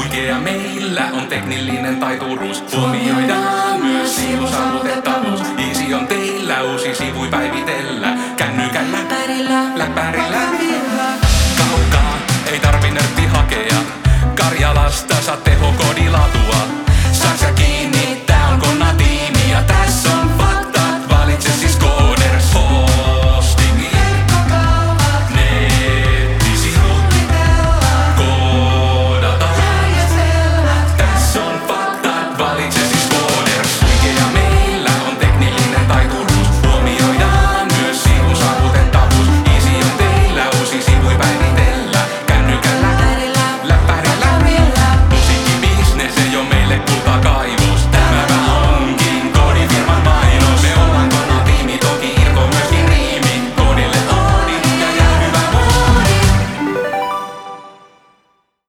Huikea meillä on teknillinen taituruus. Huomioidaan myös sinun saavutettavuus. Easy on teillä uusi sivui päivitellä. Kännykällä, läppärillä, läppärillä. Kaukaa ei tarvi nörtti hakea. Karjalasta saa tehokon